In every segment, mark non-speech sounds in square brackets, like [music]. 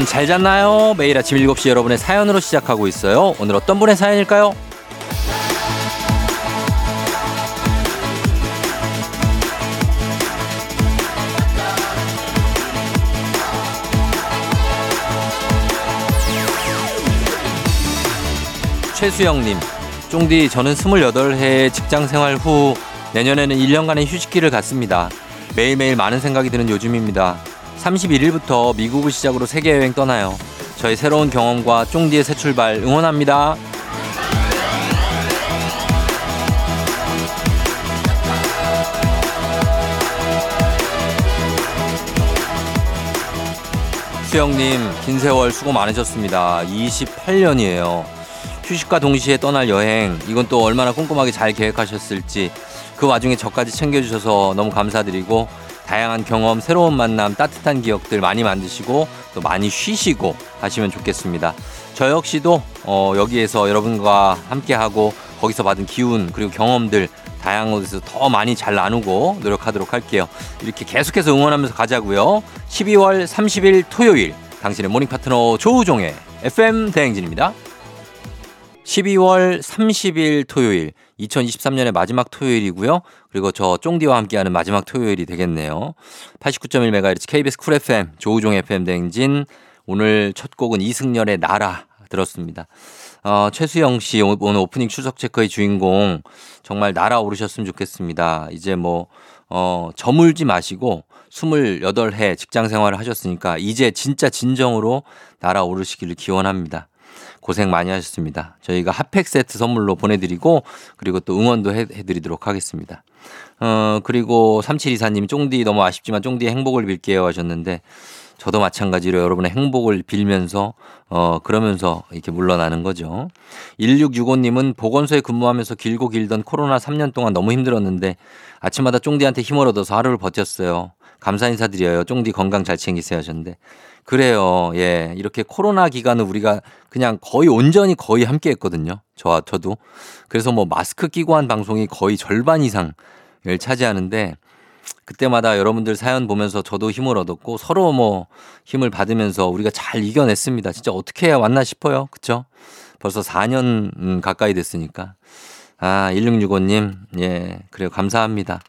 여러분 잘 잤나요? 매일 아침 7시 여러분의 사연으로 시작하고 있어요. 오늘 어떤 분의 사연일까요? 최수영님, 쫑디 저는 28해 직장 생활 후 내년에는 1년간의 휴식기를 갖습니다. 매일매일 많은 생각이 드는 요즘입니다. 31일부터 미국을 시작으로 세계 여행 떠나요. 저의 새로운 경험과 쫑디의 새 출발 응원합니다. 수영님, 긴 세월 수고 많으셨습니다. 28년이에요. 휴식과 동시에 떠날 여행, 이건 또 얼마나 꼼꼼하게 잘 계획하셨을지 그 와중에 저까지 챙겨주셔서 너무 감사드리고 다양한 경험, 새로운 만남, 따뜻한 기억들 많이 만드시고 또 많이 쉬시고 하시면 좋겠습니다. 저 역시도 어, 여기에서 여러분과 함께하고 거기서 받은 기운 그리고 경험들 다양한 곳에서 더 많이 잘 나누고 노력하도록 할게요. 이렇게 계속해서 응원하면서 가자고요. 12월 30일 토요일 당신의 morning 파트너 조우종의 FM 대행진입니다. 12월 30일 토요일 2023년의 마지막 토요일이고요. 그리고 저 쫑디와 함께하는 마지막 토요일이 되겠네요. 89.1MHz KBS 쿨 FM 조우종 FM 대행진 오늘 첫 곡은 이승열의 나라 들었습니다. 어, 최수영 씨 오늘 오프닝 추석 체크의 주인공 정말 날아오르셨으면 좋겠습니다. 이제 뭐 어, 저물지 마시고 28해 직장 생활을 하셨으니까 이제 진짜 진정으로 날아오르시기를 기원합니다. 고생 많이 하셨습니다. 저희가 핫팩 세트 선물로 보내드리고 그리고 또 응원도 해, 드리도록 하겠습니다. 어, 그리고 3724님 쫑디 너무 아쉽지만 쫑디의 행복을 빌게요 하셨는데 저도 마찬가지로 여러분의 행복을 빌면서 어 그러면서 이렇게 물러나는 거죠. 1665님은 보건소에 근무하면서 길고 길던 코로나 3년 동안 너무 힘들었는데 아침마다 쫑디한테 힘을 얻어서 하루를 버텼어요. 감사 인사드려요. 쫑디 건강 잘 챙기세요 하셨는데 그래요. 예. 이렇게 코로나 기간은 우리가 그냥 거의 온전히 거의 함께 했거든요. 저와 저도. 그래서 뭐 마스크 끼고 한 방송이 거의 절반 이상을 차지하는데 그때마다 여러분들 사연 보면서 저도 힘을 얻었고 서로 뭐 힘을 받으면서 우리가 잘 이겨냈습니다. 진짜 어떻게 해야 왔나 싶어요. 그쵸? 벌써 4년 음, 가까이 됐으니까. 아, 1665님. 예. 그래요. 감사합니다.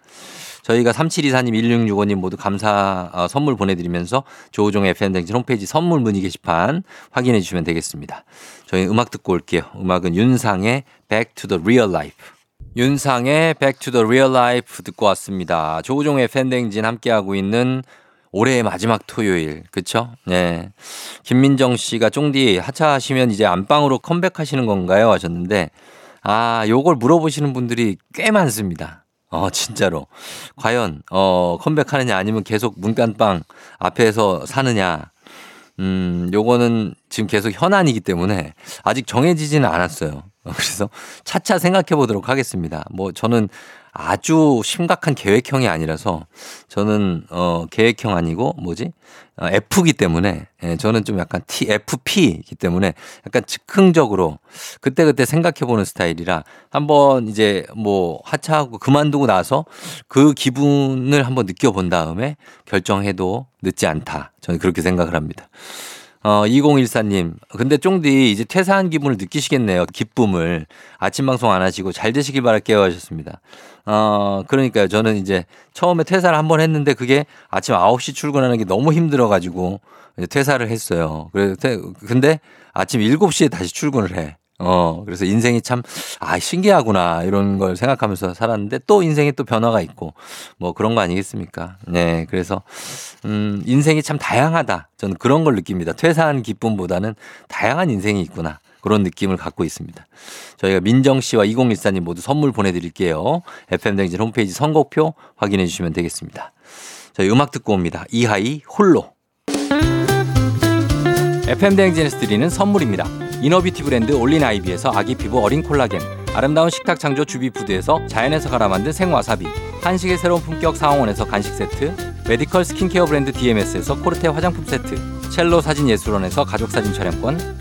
저희가 3724님, 1665님 모두 감사 어, 선물 보내드리면서 조우종의 FM댕진 홈페이지 선물 문의 게시판 확인해 주시면 되겠습니다. 저희 음악 듣고 올게요. 음악은 윤상의 Back to the Real Life. 윤상의 Back to the Real Life 듣고 왔습니다. 조우종의 팬댕진 함께하고 있는 올해의 마지막 토요일, 그쵸? 네. 김민정 씨가 쫑디 하차하시면 이제 안방으로 컴백하시는 건가요? 하셨는데, 아, 요걸 물어보시는 분들이 꽤 많습니다. 어, 진짜로. 과연, 어, 컴백하느냐 아니면 계속 문간방 앞에서 사느냐. 음, 요거는 지금 계속 현안이기 때문에 아직 정해지지는 않았어요. [laughs] 그래서 차차 생각해 보도록 하겠습니다. 뭐 저는 아주 심각한 계획형이 아니라서 저는 어 계획형 아니고 뭐지 어, F기 때문에 예, 저는 좀 약간 T FP이기 때문에 약간 즉흥적으로 그때 그때 생각해 보는 스타일이라 한번 이제 뭐 하차하고 그만두고 나서 그 기분을 한번 느껴본 다음에 결정해도 늦지 않다 저는 그렇게 생각을 합니다. 어, 2014님. 근데 쫑디 이제 퇴사한 기분을 느끼시겠네요. 기쁨을. 아침 방송 안 하시고 잘 되시길 바랄게요 하셨습니다. 어, 그러니까요. 저는 이제 처음에 퇴사를 한 번 했는데 그게 아침 9시 출근하는 게 너무 힘들어가지고 퇴사를 했어요. 그래서 근데 아침 7시에 다시 출근을 해. 어, 그래서 인생이 참, 아, 신기하구나, 이런 걸 생각하면서 살았는데 또 인생에 또 변화가 있고, 뭐 그런 거 아니겠습니까? 네, 그래서, 음, 인생이 참 다양하다. 저는 그런 걸 느낍니다. 퇴사한 기쁨보다는 다양한 인생이 있구나. 그런 느낌을 갖고 있습니다. 저희가 민정 씨와 2014님 모두 선물 보내드릴게요. FM댕진 홈페이지 선곡표 확인해 주시면 되겠습니다. 저희 음악 듣고 옵니다. 이하이 홀로. FM대행진에서 드리는 선물입니다. 이너비티 브랜드 올린 아이비에서 아기 피부 어린 콜라겐 아름다운 식탁 창조 주비푸드에서 자연에서 갈아 만든 생와사비 한식의 새로운 품격 상황원에서 간식 세트 메디컬 스킨케어 브랜드 DMS에서 코르테 화장품 세트 첼로 사진 예술원에서 가족 사진 촬영권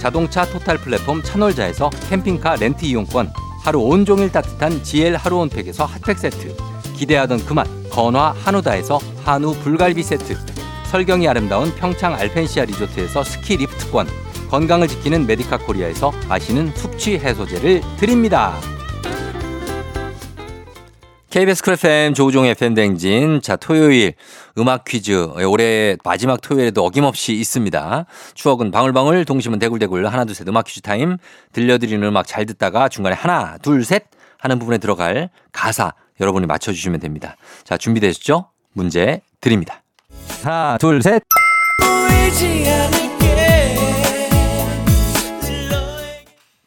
자동차 토탈 플랫폼 차놀자에서 캠핑카 렌트 이용권 하루 온종일 따뜻한 GL 하루 온팩에서 핫팩 세트 기대하던 그 맛 건화 한우다에서 한우 불갈비 세트 설경이 아름다운 평창 알펜시아 리조트에서 스키 리프트권 건강을 지키는 메디카 코리아에서 마시는 숙취 해소제를 드립니다. KBS 쿨 FM 조우종 FM 댕진. 자, 토요일 음악 퀴즈. 올해 마지막 토요일에도 어김없이 있습니다. 추억은 방울방울, 동심은 대굴대굴. 하나, 둘, 셋 음악 퀴즈 타임. 들려드리는 음악 잘 듣다가 중간에 하나, 둘, 셋 하는 부분에 들어갈 가사 여러분이 맞춰주시면 됩니다. 자, 준비되셨죠? 문제 드립니다. 하나, 둘, 셋.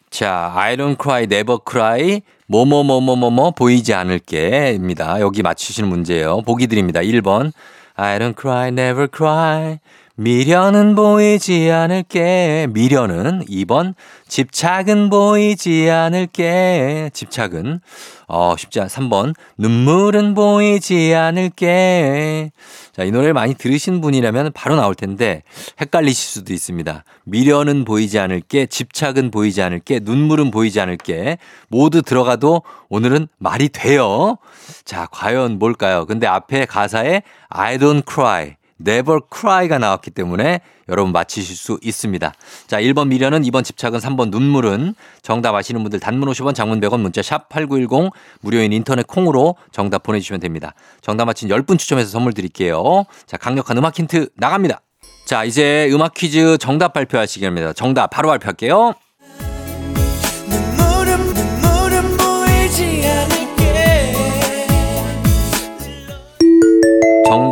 자, don't cry, never cry, 뭐뭐뭐뭐뭐뭐 보이지 않을게입니다. 여기 맞추시는 문제예요. 보기 드립니다. 1번, I don't cry, never cry, 미련은 보이지 않을게. 미련은 2번, 집착은 보이지 않을게. 집착은 어, 쉽지 않. 3번, 눈물은 보이지 않을게. 자, 이 노래를 많이 들으신 분이라면 바로 나올 텐데 헷갈리실 수도 있습니다. 미련은 보이지 않을게, 집착은 보이지 않을게, 눈물은 보이지 않을게. 모두 들어가도 오늘은 말이 돼요. 자, 과연 뭘까요? 근데 앞에 가사에 I don't cry. Never cry가 나왔기 때문에 여러분 맞히실 수 있습니다. 자, 1번 미련은 2번 집착은 3번 눈물은 정답 아시는 분들 단문 50원 장문 100원 문자 샵 8910 무료인 인터넷 콩으로 정답 보내주시면 됩니다. 정답 맞힌 10분 추첨해서 선물 드릴게요. 자, 강력한 음악 힌트 나갑니다. 자, 이제 음악 퀴즈 정답 발표하시기 바랍니다. 정답 바로 발표할게요.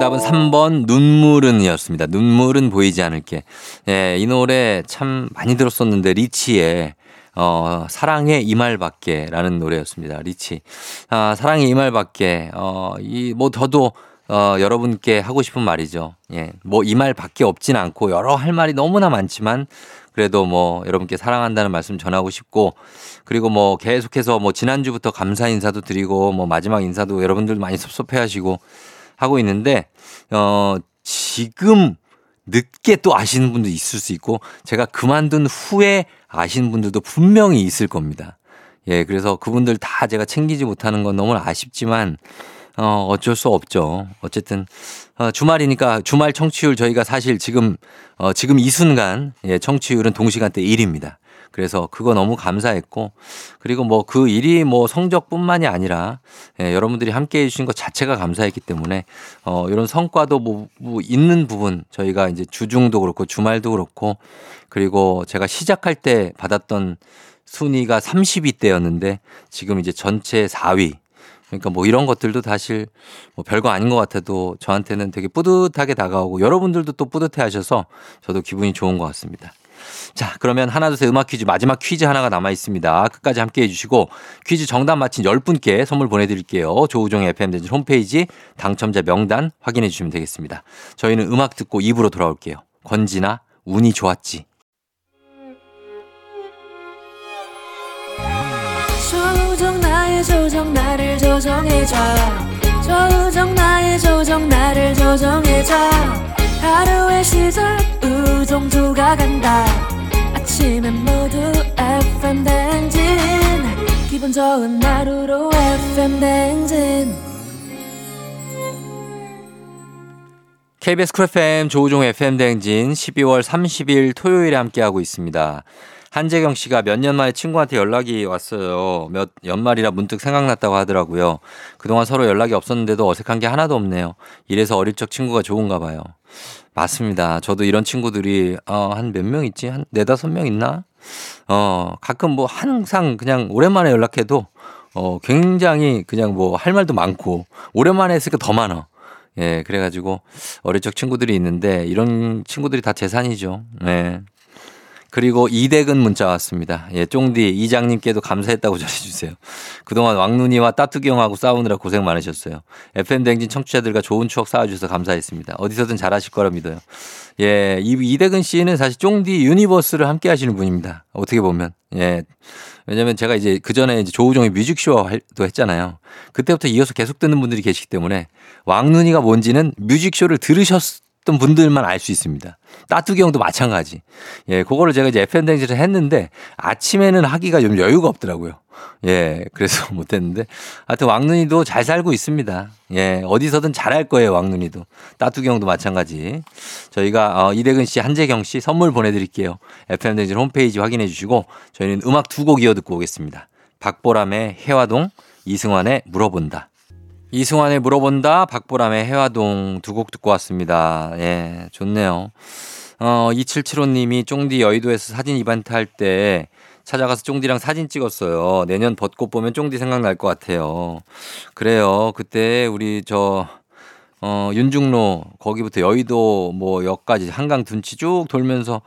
정답은 3번 눈물은이었습니다. 눈물은 보이지 않을게. 예, 이 노래 참 많이 들었었는데 리치의 어, 사랑의 이말밖에 라는 노래였습니다. 리치. 아, 사랑의 이말밖에. 어, 이, 뭐, 저도, 어, 여러분께 하고 싶은 말이죠. 예. 뭐, 이 말밖에 없진 않고 여러 할 말이 너무나 많지만 그래도 뭐, 여러분께 사랑한다는 말씀 전하고 싶고 그리고 뭐, 계속해서 뭐, 지난주부터 감사 인사도 드리고 뭐, 마지막 인사도 여러분들 많이 섭섭해 하시고 하고 있는데, 어, 지금 늦게 또 아시는 분도 있을 수 있고, 제가 그만둔 후에 아시는 분들도 분명히 있을 겁니다. 예, 그래서 그분들 다 제가 챙기지 못하는 건 너무 아쉽지만, 어, 어쩔 수 없죠. 어쨌든, 어, 주말이니까 주말 청취율 저희가 사실 지금, 어, 지금 이 순간, 예, 청취율은 동시간대 1입니다. 그래서 그거 너무 감사했고 그리고 뭐 그 일이 뭐 성적뿐만이 아니라 예, 여러분들이 함께 해주신 것 자체가 감사했기 때문에 어 이런 성과도 뭐, 뭐 있는 부분 저희가 이제 주중도 그렇고 주말도 그렇고 그리고 제가 시작할 때 받았던 순위가 30위 때였는데 지금 이제 전체 4위 그러니까 뭐 이런 것들도 사실 뭐 별거 아닌 것 같아도 저한테는 되게 뿌듯하게 다가오고 여러분들도 또 뿌듯해 하셔서 저도 기분이 좋은 것 같습니다. 자, 그러면 하나, 둘, 셋 음악 퀴즈 마지막 퀴즈 하나가 남아 있습니다. 끝까지 함께 해주시고 퀴즈 정답 맞힌 10분께 선물 보내드릴게요. 조우종 FM대진 홈페이지 당첨자 명단 확인해 주시면 되겠습니다. 저희는 음악 듣고 입으로 돌아올게요. 권지나 운이 좋았지. 조우종 나의 조정 나를 조정해줘 조우종 나의 조정 나를 조정해줘 하루의 시절 우정조가 간다. 아침엔 모두 FM 댕진. 기분 좋은 하루로 FM 댕진. KBS 쿨 FM 조우종 FM 대행진 12월 30일 토요일에 함께하고 있습니다. 한재경 씨가 몇 년 만에 친구한테 연락이 왔어요. 몇 연말이라 문득 생각났다고 하더라고요. 그동안 서로 연락이 없었는데도 어색한 게 하나도 없네요. 이래서 어릴 적 친구가 좋은가 봐요. 맞습니다. 저도 이런 친구들이 어, 한 몇 명 있지? 한 네다섯 명 있나? 어, 가끔 뭐 항상 그냥 오랜만에 연락해도 어, 굉장히 그냥 뭐 할 말도 많고 오랜만에 했으니까 더 많아. 예, 그래가지고 어릴 적 친구들이 있는데 이런 친구들이 다 재산이죠. 예. 그리고 이대근 문자 왔습니다. 예, 쫑디 이장님께도 감사했다고 [laughs] 전해주세요. 그동안 왕눈이와 따뚜기 형하고 싸우느라 고생 많으셨어요. FM 댕진 청취자들과 좋은 추억 쌓아주셔서 감사했습니다. 어디서든 잘하실 거라 믿어요. 예, 이 이대근 씨는 사실 쫑디 universe를 함께 하시는 분입니다. 어떻게 보면. 예. 왜냐면 제가 이제 그 전에 이제 조우종의 뮤직쇼도 했잖아요. 그때부터 이어서 계속 듣는 분들이 계시기 때문에 왕눈이가 뭔지는 뮤직쇼를 들으셨 던 분들만 알 수 있습니다. 따뚜기 형도 마찬가지. 예, 그거를 제가 이제 FM댕진을 했는데 아침에는 하기가 좀 여유가 없더라고요. 예, 그래서 [laughs] 못했는데. 하여튼 왕눈이도 잘 살고 있습니다. 예, 어디서든 잘할 거예요, 왕눈이도. 따뚜기 형도 마찬가지. 저희가 어, 이대근 씨, 한재경 씨 선물 보내드릴게요. FM댕지 홈페이지 확인해 주시고 저희는 음악 두 곡 이어 듣고 오겠습니다. 박보람의 해화동, 이승환의 물어본다. 이승환의 물어본다, 박보람의 해화동 두 곡 듣고 왔습니다. 예, 좋네요. 어, 2775님이 쫑디 여의도에서 사진 이벤트 할 때 찾아가서 쫑디랑 사진 찍었어요. 내년 벚꽃 보면 쫑디 생각날 것 같아요. 그래요. 그때 우리 저, 어, 윤중로, 거기부터 여의도 뭐 역까지 한강 둔치 쭉 돌면서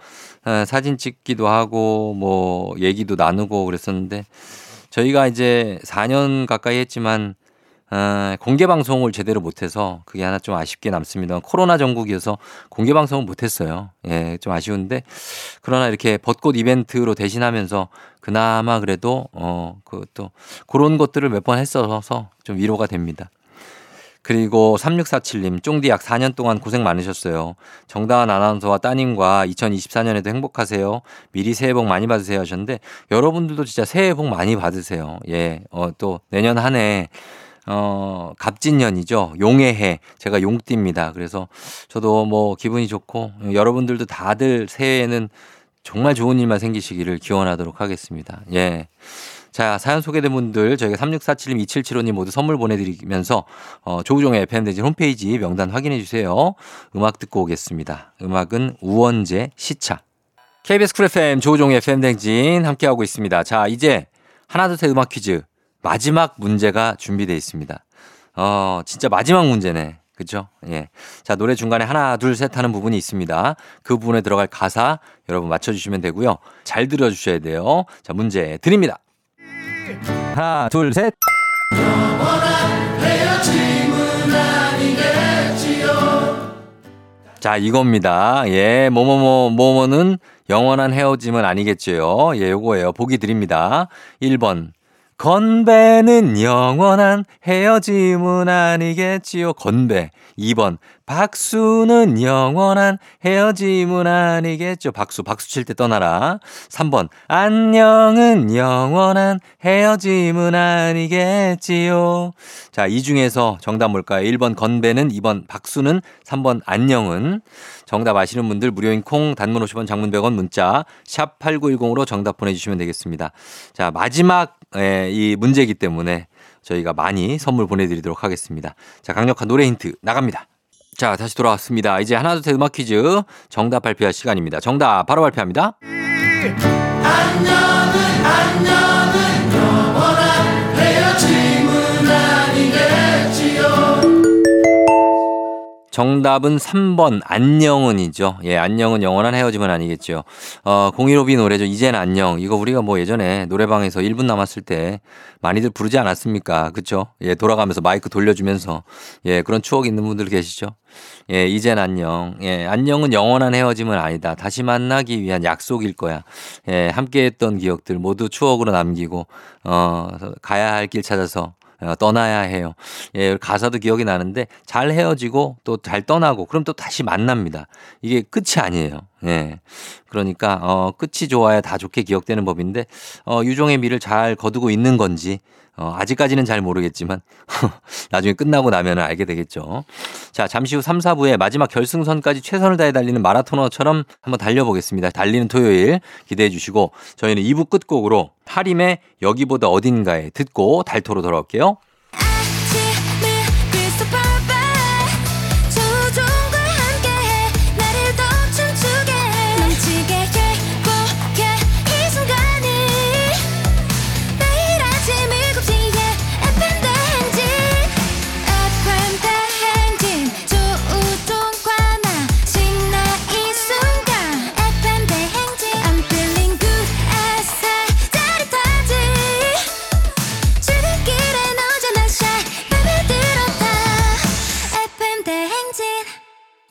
사진 찍기도 하고 뭐 얘기도 나누고 그랬었는데 저희가 이제 4년 가까이 했지만 아, 공개 방송을 제대로 못해서 그게 하나 좀 아쉽게 남습니다. 코로나 전국이어서 공개 방송을 못했어요. 예, 좀 아쉬운데 그러나 이렇게 벚꽃 이벤트로 대신하면서 그나마 그래도 어 그또 그런 것들을 몇 번 했어서 좀 위로가 됩니다. 그리고 3647님, 쫑디 약 4년 동안 고생 많으셨어요. 정다은 아나운서와 따님과 2024년에도 행복하세요. 미리 새해 복 많이 받으세요 하셨는데, 여러분들도 진짜 새해 복 많이 받으세요. 예, 어, 또 내년 한 해, 어, 갑진년이죠. 용의 해. 제가 용띠입니다. 그래서 저도 뭐 기분이 좋고 여러분들도 다들 새해에는 정말 좋은 일만 생기시기를 기원하도록 하겠습니다. 예. 자, 사연 소개된 분들 저희가 3647님, 2775님 모두 선물 보내드리면서 어, 조우종의 FM대진 홈페이지 명단 확인해 주세요. 음악 듣고 오겠습니다. 음악은 우원재 시차. KBS 쿨 FM 조우종의 FM댕진 함께하고 있습니다. 자, 이제 하나 둘 셋 음악 퀴즈 마지막 문제가 준비되어 있습니다. 어, 진짜 마지막 문제네. 그죠? 예. 자, 노래 중간에 하나, 둘, 셋 하는 부분이 있습니다. 그 부분에 들어갈 가사 여러분 맞춰주시면 되고요. 잘 들어주셔야 돼요. 자, 문제 드립니다. 하나, 둘, 셋. 자, 이겁니다. 예, 뭐뭐뭐, 뭐뭐는 영원한 헤어짐은 아니겠지요. 예, 요거예요. 보기 드립니다. 1번. 건배는 영원한 헤어짐은 아니겠지요. 건배. 2번. 박수는 영원한 헤어짐은 아니겠죠. 박수. 박수 칠 때 떠나라. 3번. 안녕은 영원한 헤어짐은 아니겠지요. 자, 이 중에서 정답 뭘까요? 1번 건배는, 2번 박수는, 3번 안녕은. 정답 아시는 분들 무료인 콩 단문 50원 장문 100원 문자 샵 8910으로 정답 보내주시면 되겠습니다. 자, 마지막 이 문제이기 때문에 저희가 많이 선물 보내드리도록 하겠습니다. 자, 강력한 노래 힌트 나갑니다. 자, 다시 돌아왔습니다. 이제 하나, 둘, 셋 음악 퀴즈 정답 발표할 시간입니다. 정답 바로 발표합니다. 안녕 정답은 3번 안녕은이죠. 예, 안녕은 영원한 헤어짐은 아니겠죠. 어, 015B 노래죠. 이젠 안녕. 이거 우리가 뭐 예전에 노래방에서 1분 남았을 때 많이들 부르지 않았습니까? 그쵸? 예, 돌아가면서 마이크 돌려주면서 예, 그런 추억 있는 분들 계시죠? 예, 이젠 안녕. 예, 안녕은 영원한 헤어짐은 아니다. 다시 만나기 위한 약속일 거야. 예, 함께 했던 기억들 모두 추억으로 남기고, 어, 가야 할 길 찾아서 어, 떠나야 해요. 예, 가사도 기억이 나는데 잘 헤어지고 또 잘 떠나고 그럼 또 다시 만납니다. 이게 끝이 아니에요. 예. 그러니까 어 끝이 좋아야 다 좋게 기억되는 법인데 어 유종의 미를 잘 거두고 있는 건지 어 아직까지는 잘 모르겠지만 [laughs] 나중에 끝나고 나면 알게 되겠죠. 자, 잠시 후 3, 4부에 마지막 결승선까지 최선을 다해 달리는 마라토너처럼 한번 달려보겠습니다. 달리는 토요일 기대해 주시고 저희는 2부 끝곡으로 하림의 여기보다 어딘가에 듣고 달토로 돌아올게요.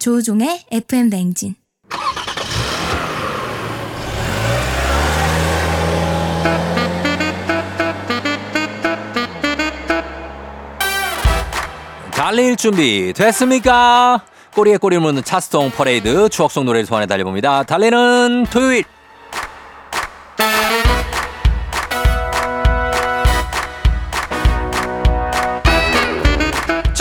조종의 FM 대행진 달릴 준비 됐습니까? 꼬리에 꼬리를 묻는 차스통 퍼레이드 추억 속 노래를 소환해 달려봅니다. 달리는 토요일.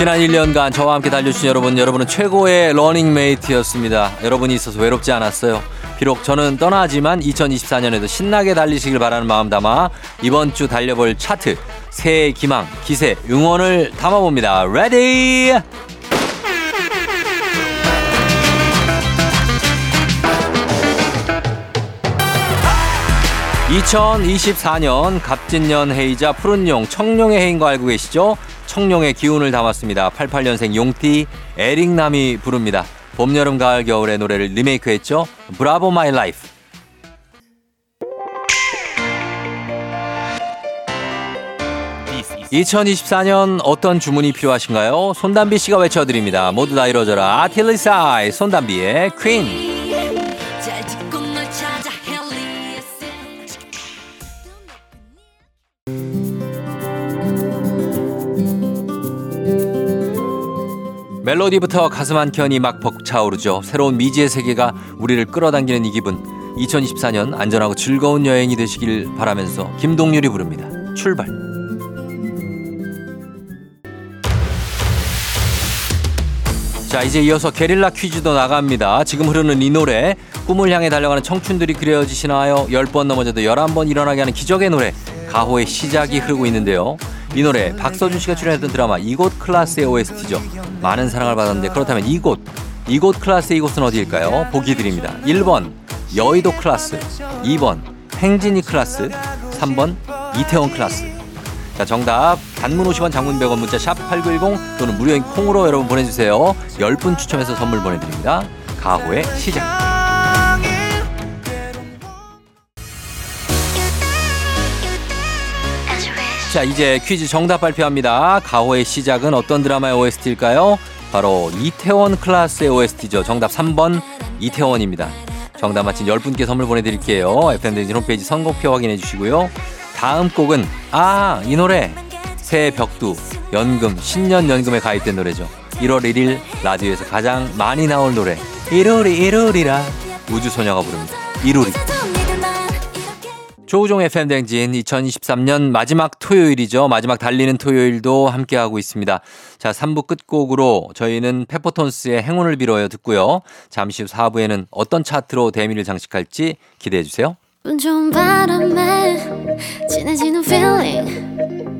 지난 1년간 저와 함께 달려주신 여러분, 여러분은 최고의 러닝메이트였습니다. 여러분이 있어서 외롭지 않았어요. 비록 저는 떠나지만 2024년에도 신나게 달리시길 바라는 마음 담아 이번 주 달려볼 차트, 새해 희망, 기세, 응원을 담아봅니다. Ready! 2024년 갑진년 해이자 푸른용 청룡의 해인 거 알고 계시죠? 청룡의 기운을 담았습니다. 88년생 용띠 에릭남이 부릅니다. 봄, 여름, 가을, 겨울의 노래를 리메이크했죠. Bravo My Life. 2024년 어떤 주문이 필요하신가요? 손담비 씨가 외쳐드립니다. 모두 다 이뤄져라. 아틸리사이 손담비의 Queen. 멜로디부터 가슴 한 켠이 막 벅차오르죠. 새로운 미지의 세계가 우리를 끌어당기는 이 기분. 2024년 안전하고 즐거운 여행이 되시길 바라면서 김동률이 부릅니다. 출발. 자, 이제 이어서 게릴라 퀴즈도 나갑니다. 지금 흐르는 이 노래, 꿈을 향해 달려가는 청춘들이 그려지시나요? 10번 넘어져도 11번 일어나게 하는 기적의 노래, 가호의 시작이 흐르고 있는데요. 이 노래, 박서준 씨가 출연했던 드라마 이곳 클라스의 OST죠. 많은 사랑을 받았는데 그렇다면 이곳, 이곳 클라스의 이곳은 어디일까요? 보기 드립니다. 1번, 여의도 클라스. 2번, 행진이 클라스. 3번, 이태원 클라스. 자, 정답. 단문 50원, 장문 100원, 문자 샵 8910 또는 무료인 콩으로 여러분 보내주세요. 10분 추첨해서 선물 보내드립니다. 가호의 시작. 자, 이제 퀴즈 정답 발표합니다. 가호의 시작은 어떤 드라마의 OST일까요? 바로 이태원 클라스의 OST죠. 정답 3번 이태원입니다. 정답 맞힌 10분께 선물 보내드릴게요. FM대진 홈페이지 선곡표 확인해 주시고요. 다음 곡은 아, 이 노래. 새해 벽두, 연금, 신년 연금에 가입된 노래죠. 1월 1일 라디오에서 가장 많이 나올 노래. 이루리 이루리라. 우주소녀가 부릅니다. 이루리. 조우종 FM 댕진 2023년 마지막 토요일이죠. 마지막 달리는 토요일도 함께하고 있습니다. 자, 3부 끝곡으로 저희는 페퍼톤스의 행운을 빌어요 듣고요. 잠시 후 4부에는 어떤 차트로 대미를 장식할지 기대해 주세요.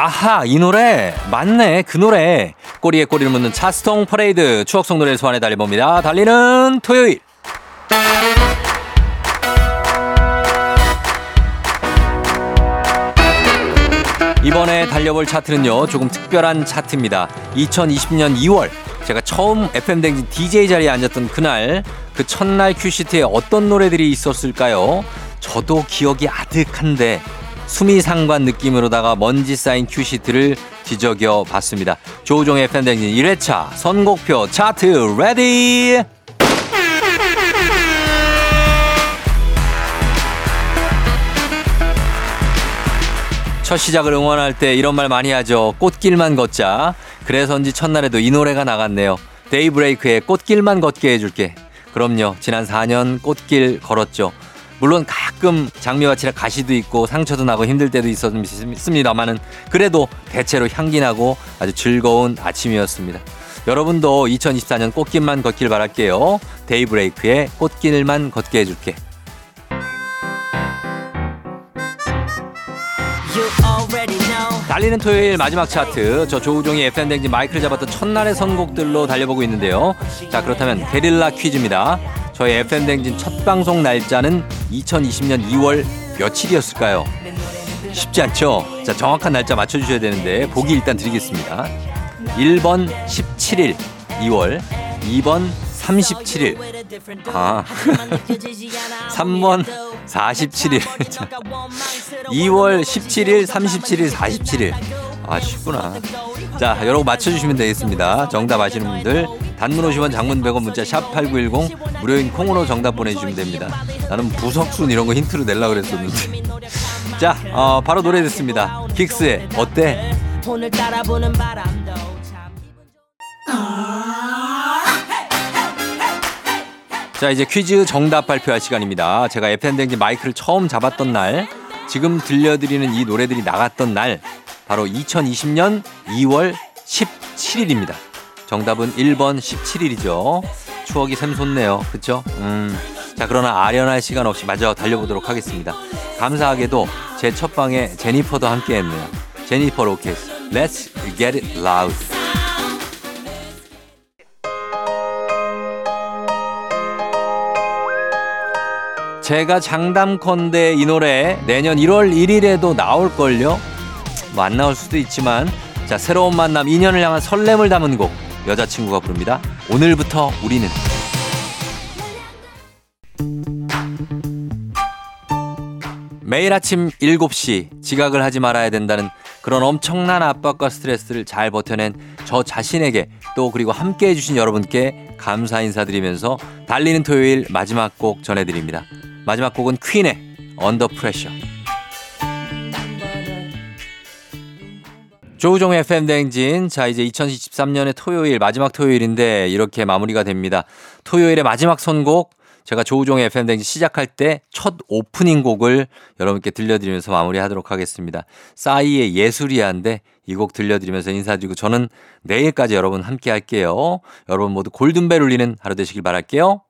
아하, 이 노래 맞네. 그 노래. 꼬리에 꼬리를 묻는 차스통 퍼레이드 추억 속 노래를 소환해 달려봅니다. 달리는 토요일. 이번에 달려볼 차트는요, 조금 특별한 차트입니다. 2020년 2월 제가 처음 FM 댕진 DJ 자리에 앉았던 그날 그 첫날 큐시트에 어떤 노래들이 있었을까요? 저도 기억이 아득한데 수미 상관 느낌으로다가 먼지 쌓인 큐시트를 뒤적여 봤습니다. 조우종의 FM 댕진 1회차 선곡표 차트 Ready! 첫 시작을 응원할 때 이런 말 많이 하죠. 꽃길만 걷자. 그래서인지 첫날에도 이 노래가 나갔네요. 데이브레이크의 꽃길만 걷게 해줄게. 그럼요. 지난 4년 꽃길 걸었죠. 물론 가끔 장미와 치라 가시도 있고 상처도 나고 힘들 때도 있었습니다만은 그래도 대체로 향기 나고 아주 즐거운 아침이었습니다. 여러분도 2024년 꽃길만 걷길 바랄게요. 데이브레이크의 꽃길만 걷게 해줄게. 달리는 토요일 마지막 차트 저 조우종이 FM댕진 마이크를 잡았던 첫날의 선곡들로 달려보고 있는데요 자 그렇다면 게릴라 퀴즈입니다 저희 FM댕진 첫 방송 날짜는 2020년 2월 며칠이었을까요? 쉽지 않죠? 자 정확한 날짜 맞춰주셔야 되는데 보기 일단 드리겠습니다. 1번 17일 2월 2번 37일. 아 3번 47일. 2월 17일 37일 47일. 아 쉽구나 자 여러분 맞춰주시면 되겠습니다. 정답 아시는 분들 단문 50원 장문 100원 문자 샵 8910 무료인 콩으로 정답 보내주시면 됩니다. 나는 부석순 이런 거 힌트로 내려고 그랬었는데. [laughs] 자 어, 바로 노래 듣습니다. 긱스의 어때? 자, 이제 퀴즈 정답 발표할 시간입니다. 제가 FM댕진 마이크를 처음 잡았던 날, 지금 들려드리는 이 노래들이 나갔던 날, 바로 2020년 2월 17일입니다. 정답은 1번 17일이죠. 추억이 샘솟네요. 그쵸? 음. 자, 그러나 아련할 시간 없이 마저 달려보도록 하겠습니다. 감사하게도 제 첫 방에 제니퍼도 함께 했네요. 제니퍼 로켓, Let's Get It Loud. 제가 장담컨대 이 노래 내년 1월 1일에도 나올걸요? 뭐 안 나올 수도 있지만 자 새로운 만남 2년을 향한 설렘을 담은 곡 여자친구가 부릅니다. 오늘부터 우리는 매일 아침 7시 지각을 하지 말아야 된다는 그런 엄청난 압박과 스트레스를 잘 버텨낸 저 자신에게 또 그리고 함께 해주신 여러분께 감사 인사드리면서 달리는 토요일 마지막 곡 전해드립니다. 마지막 곡은 퀸의 언더 프레셔. 조우종의 FM 대행진. 자, 이제 2023년의 토요일, 마지막 토요일인데 이렇게 마무리가 됩니다. 토요일의 마지막 선곡. 제가 조우종의 FM 대행진 시작할 때 첫 오프닝 곡을 여러분께 들려드리면서 마무리하도록 하겠습니다. 싸이의 예술이야인데 이 곡 들려드리면서 인사드리고 저는 내일까지 여러분 함께 할게요. 여러분 모두 골든벨 울리는 하루 되시길 바랄게요.